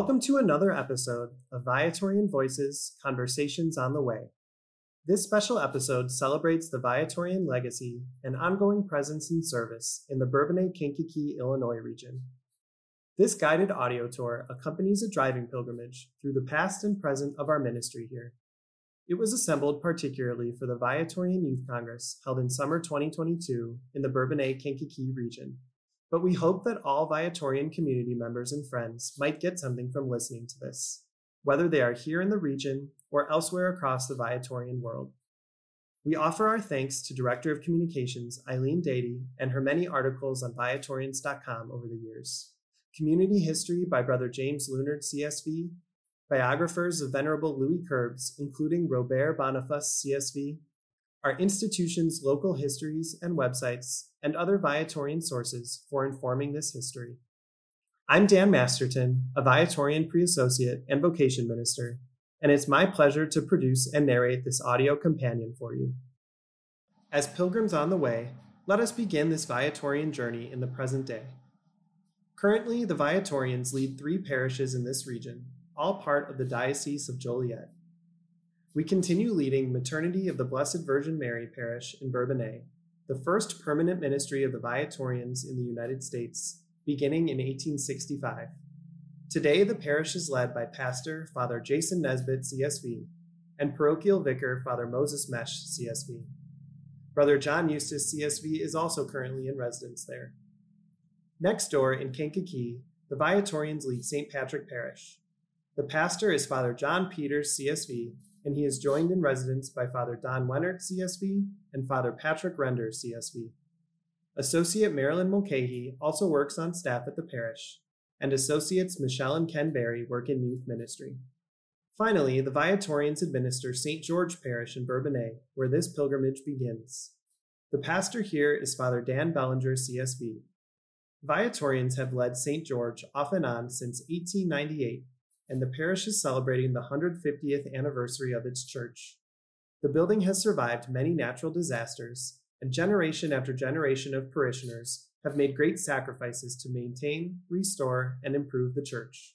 Welcome to another episode of Viatorian Voices Conversations on the Way. This special episode celebrates the Viatorian legacy and ongoing presence and service in the Bourbonnais Kankakee, Illinois region. This guided audio tour accompanies a driving pilgrimage through the past and present of our ministry here. It was assembled particularly for the Viatorian Youth Congress held in summer 2022 in the Bourbonnais Kankakee region but we hope that all Viatorian community members and friends might get something from listening to this, whether they are here in the region or elsewhere across the Viatorian world. We offer our thanks to Director of Communications Eileen Daday and her many articles on Viatorians.com over the years, Community History by Brother James Lunard, CSV, biographers of Venerable Louis Querbes, including Robert Bonnafous, CSV, our institution's local histories and websites, and other Viatorian sources for informing this history. I'm Dan Masterton, a Viatorian pre associate and vocation minister, and it's my pleasure to produce and narrate this audio companion for you. As pilgrims on the way, let us begin this Viatorian journey in the present day. Currently, the Viatorians lead three parishes in this region, all part of the Diocese of Joliet. We continue leading Maternity of the Blessed Virgin Mary Parish in Bourbonnais, the first permanent ministry of the Viatorians in the United States, beginning in 1865. Today, the parish is led by Pastor Father Jason Nesbitt, CSV, and Parochial Vicar Father Moses Mesh, CSV. Brother John Eustace, CSV, is also currently in residence there. Next door in Kankakee, the Viatorians lead St. Patrick Parish. The pastor is Father John Peters, CSV, and he is joined in residence by Father Don Wennert, CSV, and Father Patrick Render, CSV. Associate Marilyn Mulcahy also works on staff at the parish, and Associates Michelle and Ken Berry work in youth ministry. Finally, the Viatorians administer St. George Parish in Bourbonnais, where this pilgrimage begins. The pastor here is Father Dan Bellinger, CSV. Viatorians have led St. George off and on since 1898 and the parish is celebrating the 150th anniversary of its church. The building has survived many natural disasters, and generation after generation of parishioners have made great sacrifices to maintain, restore, and improve the church.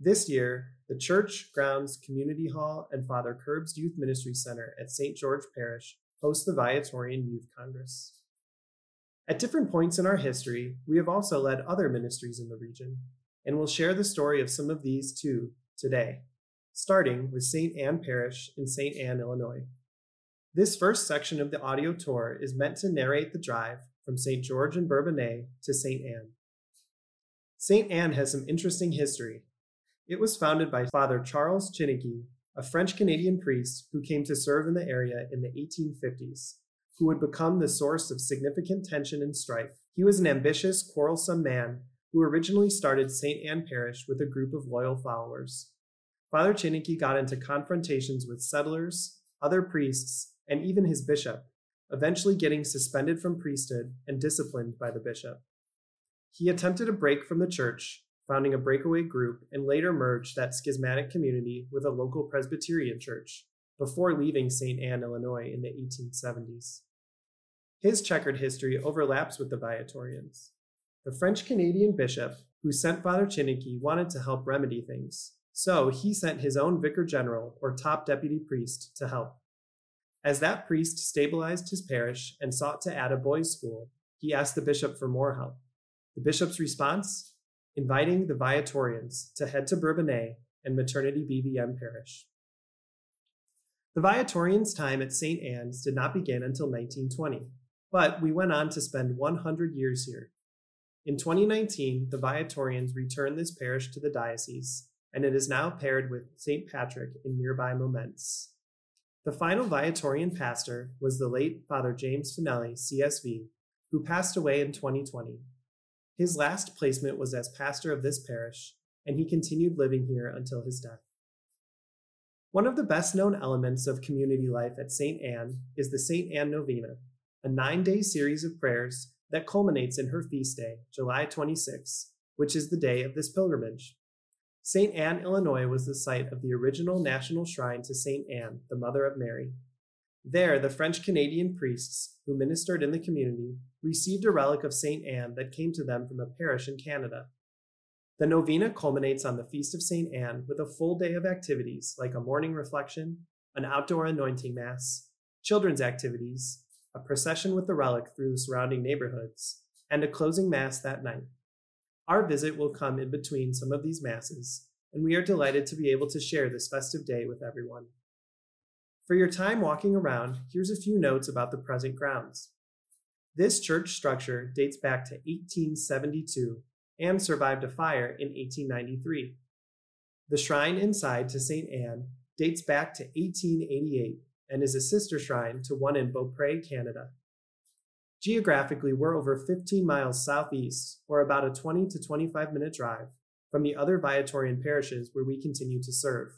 This year, the church, grounds, community hall, and Father Querbes Youth Ministry Center at St. George Parish host the Viatorian Youth Congress. At different points in our history, we have also led other ministries in the region, and we'll share the story of some of these too today, starting with St. Anne Parish in St. Anne, Illinois. This first section of the audio tour is meant to narrate the drive from St. George and Bourbonnais to St. Anne. St. Anne has some interesting history. It was founded by Father Charles Chiniquy, a French Canadian priest who came to serve in the area in the 1850s, who would become the source of significant tension and strife. He was an ambitious, quarrelsome man who originally started St. Anne Parish with a group of loyal followers. Father Chiniquy got into confrontations with settlers, other priests, and even his bishop, eventually getting suspended from priesthood and disciplined by the bishop. He attempted a break from the church, founding a breakaway group, and later merged that schismatic community with a local Presbyterian church before leaving St. Anne, Illinois in the 1870s. His checkered history overlaps with the Viatorians. The French Canadian bishop who sent Father Chiniquy wanted to help remedy things, so he sent his own vicar general or top deputy priest to help. As that priest stabilized his parish and sought to add a boys' school, he asked the bishop for more help. The bishop's response? Inviting the Viatorians to head to Bourbonnais and Maternity BVM parish. The Viatorians' time at St. Anne's did not begin until 1920, but we went on to spend 100 years here in 2019, the Viatorians returned this parish to the diocese, and it is now paired with St. Patrick in nearby Momence. The final Viatorian pastor was the late Father James Finelli, CSV, who passed away in 2020. His last placement was as pastor of this parish, and he continued living here until his death. One of the best known elements of community life at St. Anne is the St. Anne Novena, a nine day series of prayers that culminates in her feast day, July 26, which is the day of this pilgrimage. St. Anne, Illinois was the site of the original national shrine to St. Anne, the Mother of Mary. There, the French Canadian priests who ministered in the community received a relic of St. Anne that came to them from a parish in Canada. The novena culminates on the Feast of St. Anne with a full day of activities like a morning reflection, an outdoor anointing mass, children's activities, a procession with the relic through the surrounding neighborhoods, and a closing mass that night. Our visit will come in between some of these masses, and we are delighted to be able to share this festive day with everyone. For your time walking around, here's a few notes about the present grounds. This church structure dates back to 1872 and survived a fire in 1893. The shrine inside to St. Anne dates back to 1888 and is a sister shrine to one in Beaupre, Canada. Geographically, we're over 15 miles southeast, or about a 20 to 25 minute drive, from the other Viatorian parishes where we continue to serve.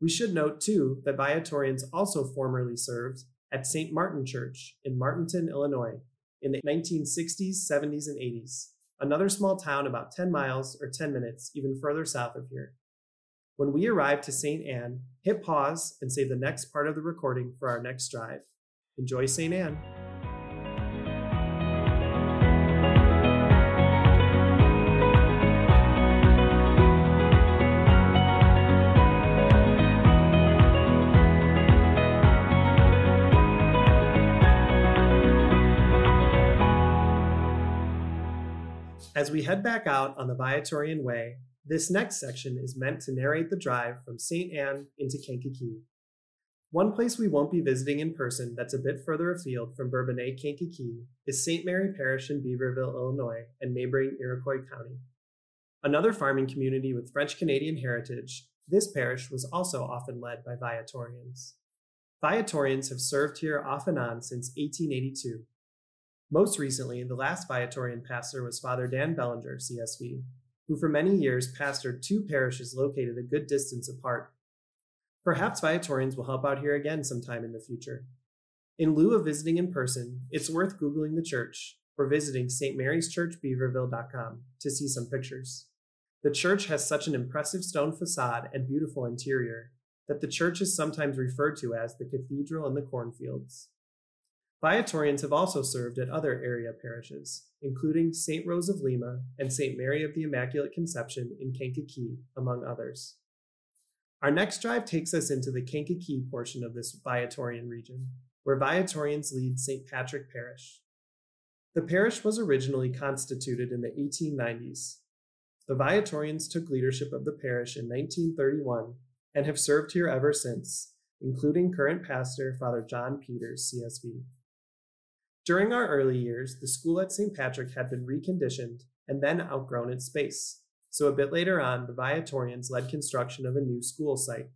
We should note, too, that Viatorians also formerly served at St. Martin Church in Martinton, Illinois, in the 1960s, 70s, and 80s, another small town about 10 miles or 10 minutes even further south of here. When we arrive to St. Anne, hit pause and save the next part of the recording for our next drive. Enjoy St. Anne. As we head back out on the Viatorian Way, this next section is meant to narrate the drive from St. Anne into Kankakee. One place we won't be visiting in person that's a bit further afield from Bourbonnais Kankakee is St. Mary Parish in Beaverville, Illinois, and neighboring Iroquois County. Another farming community with French Canadian heritage, this parish was also often led by Viatorians. Viatorians have served here off and on since 1882, most recently, the last Viatorian pastor was Father Dan Bellinger, CSV, who for many years pastored two parishes located a good distance apart. Perhaps Viatorians will help out here again sometime in the future. In lieu of visiting in person, it's worth Googling the church or visiting stmaryschurchbeaverville.com to see some pictures. The church has such an impressive stone facade and beautiful interior that the church is sometimes referred to as the Cathedral in the Cornfields. Viatorians have also served at other area parishes, including St. Rose of Lima and St. Mary of the Immaculate Conception in Kankakee, among others. Our next drive takes us into the Kankakee portion of this Viatorian region, where Viatorians lead St. Patrick Parish. The parish was originally constituted in the 1890s. The Viatorians took leadership of the parish in 1931 and have served here ever since, including current pastor Father John Peters, CSV. During our early years, the school at St. Patrick had been reconditioned and then outgrown its space, so a bit later on, the Viatorians led construction of a new school site.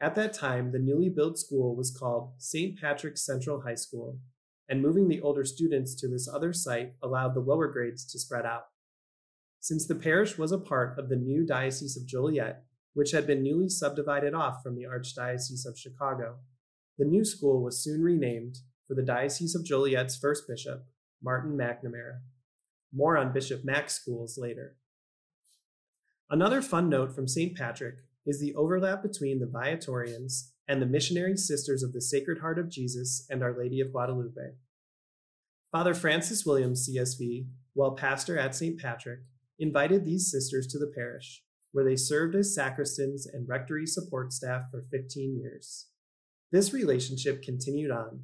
At that time, the newly built school was called St. Patrick's Central High School, and moving the older students to this other site allowed the lower grades to spread out. Since the parish was a part of the new Diocese of Joliet, which had been newly subdivided off from the Archdiocese of Chicago, the new school was soon renamed for the Diocese of Joliet's first bishop, Martin McNamara. More on Bishop Mac's schools later. Another fun note from St. Patrick is the overlap between the Viatorians and the missionary sisters of the Sacred Heart of Jesus and Our Lady of Guadalupe. Father Francis Williams, CSV, while pastor at St. Patrick, invited these sisters to the parish, where they served as sacristans and rectory support staff for 15 years. This relationship continued on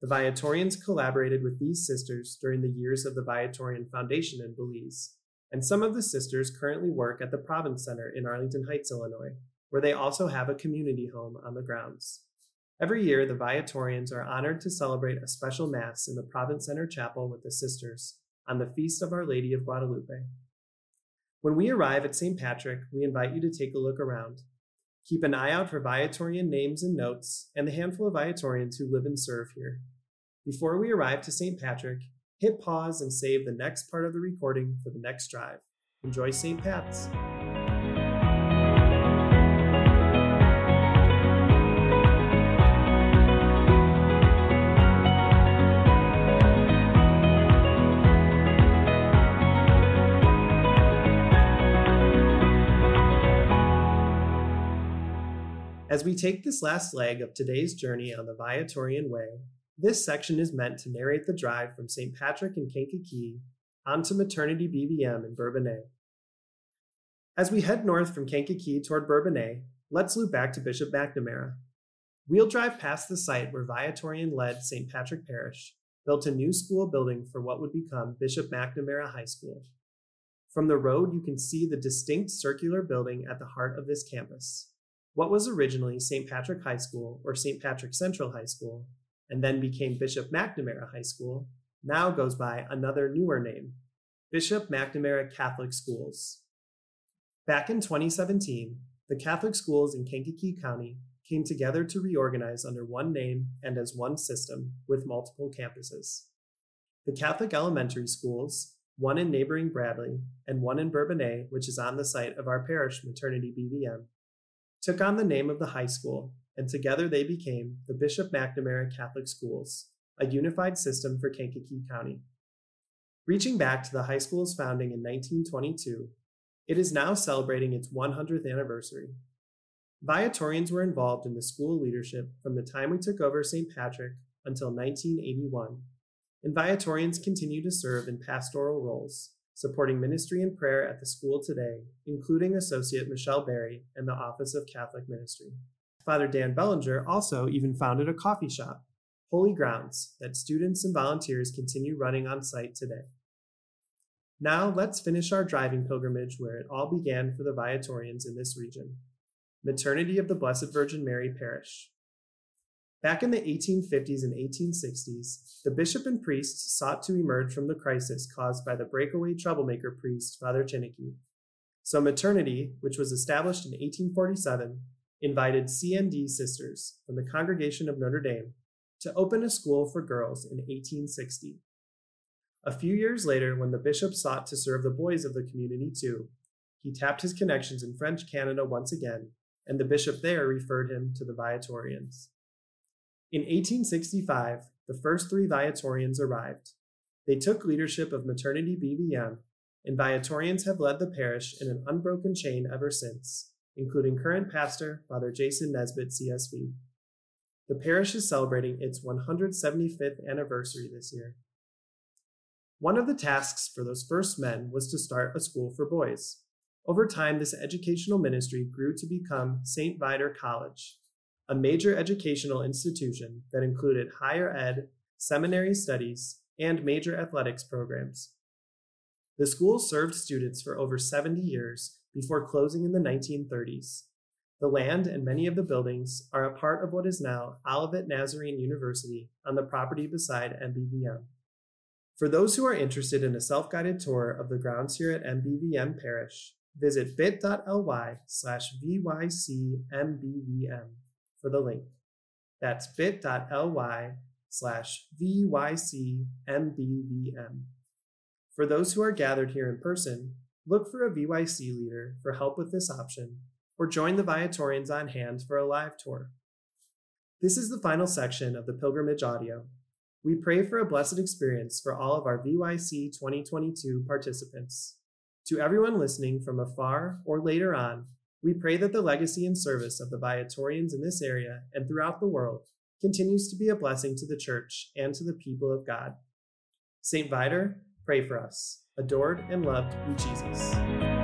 the Viatorians collaborated with these sisters during the years of the Viatorian Foundation in Belize, and some of the sisters currently work at the Province Center in Arlington Heights, Illinois, where they also have a community home on the grounds. Every year, the Viatorians are honored to celebrate a special Mass in the Province Center Chapel with the sisters on the Feast of Our Lady of Guadalupe. When we arrive at St. Patrick, we invite you to take a look around. Keep an eye out for Viatorian names and notes and the handful of Viatorians who live and serve here. Before we arrive to St. Patrick, hit pause and save the next part of the recording for the next drive. Enjoy St. Pat's. As we take this last leg of today's journey on the Viatorian Way, this section is meant to narrate the drive from St. Patrick in Kankakee onto Maternity BVM in Bourbonnais. As we head north from Kankakee toward Bourbonnais, let's loop back to Bishop McNamara. We'll drive past the site where Viatorian led St. Patrick Parish built a new school building for what would become Bishop McNamara High School. From the road, you can see the distinct circular building at the heart of this campus. What was originally St. Patrick High School or St. Patrick Central High School, and then became Bishop McNamara High School, now goes by another newer name, Bishop McNamara Catholic Schools. Back in 2017, the Catholic schools in Kankakee County came together to reorganize under one name and as one system with multiple campuses. The Catholic elementary schools, one in neighboring Bradley and one in Bourbonnais, which is on the site of our parish maternity BVM, took on the name of the high school, and together they became the Bishop McNamara Catholic Schools, a unified system for Kankakee County. Reaching back to the high school's founding in 1922, it is now celebrating its 100th anniversary. Viatorians were involved in the school leadership from the time we took over St. Patrick until 1981, and Viatorians continue to serve in pastoral roles, supporting ministry and prayer at the school today, including Associate Michelle Berry and the Office of Catholic Ministry. Father Dan Bellinger also even founded a coffee shop, Holy Grounds, that students and volunteers continue running on site today. Now let's finish our driving pilgrimage where it all began for the Viatorians in this region Maternity of the Blessed Virgin Mary Parish. Back in the 1850s and 1860s, the bishop and priests sought to emerge from the crisis caused by the breakaway troublemaker priest, Father Chiniquy. So, Maternity, which was established in 1847, invited CND sisters from the Congregation of Notre Dame to open a school for girls in 1860. A few years later, when the bishop sought to serve the boys of the community too, he tapped his connections in French Canada once again, and the bishop there referred him to the Viatorians. In 1865, the first three Viatorians arrived. They took leadership of Maternity BVM, and Viatorians have led the parish in an unbroken chain ever since, including current pastor Father Jason Nesbitt, CSV. The parish is celebrating its 175th anniversary this year. One of the tasks for those first men was to start a school for boys. Over time, this educational ministry grew to become St. Viator College, a major educational institution that included higher ed, seminary studies, and major athletics programs. The school served students for over 70 years before closing in the 1930s. The land and many of the buildings are a part of what is now Olivet Nazarene University on the property beside MBVM. For those who are interested in a self guided tour of the grounds here at MBVM Parish, visit bit.ly slash VYCMBVM for the link. That's bit.ly slash VYCMBVM. For those who are gathered here in person, look for a VYC leader for help with this option or join the Viatorians on hand for a live tour. This is the final section of the pilgrimage audio. We pray for a blessed experience for all of our VYC 2022 participants. To everyone listening from afar or later on, we pray that the legacy and service of the Viatorians in this area and throughout the world continues to be a blessing to the Church and to the people of God. St. Viator, pray for us. Adored and loved be Jesus.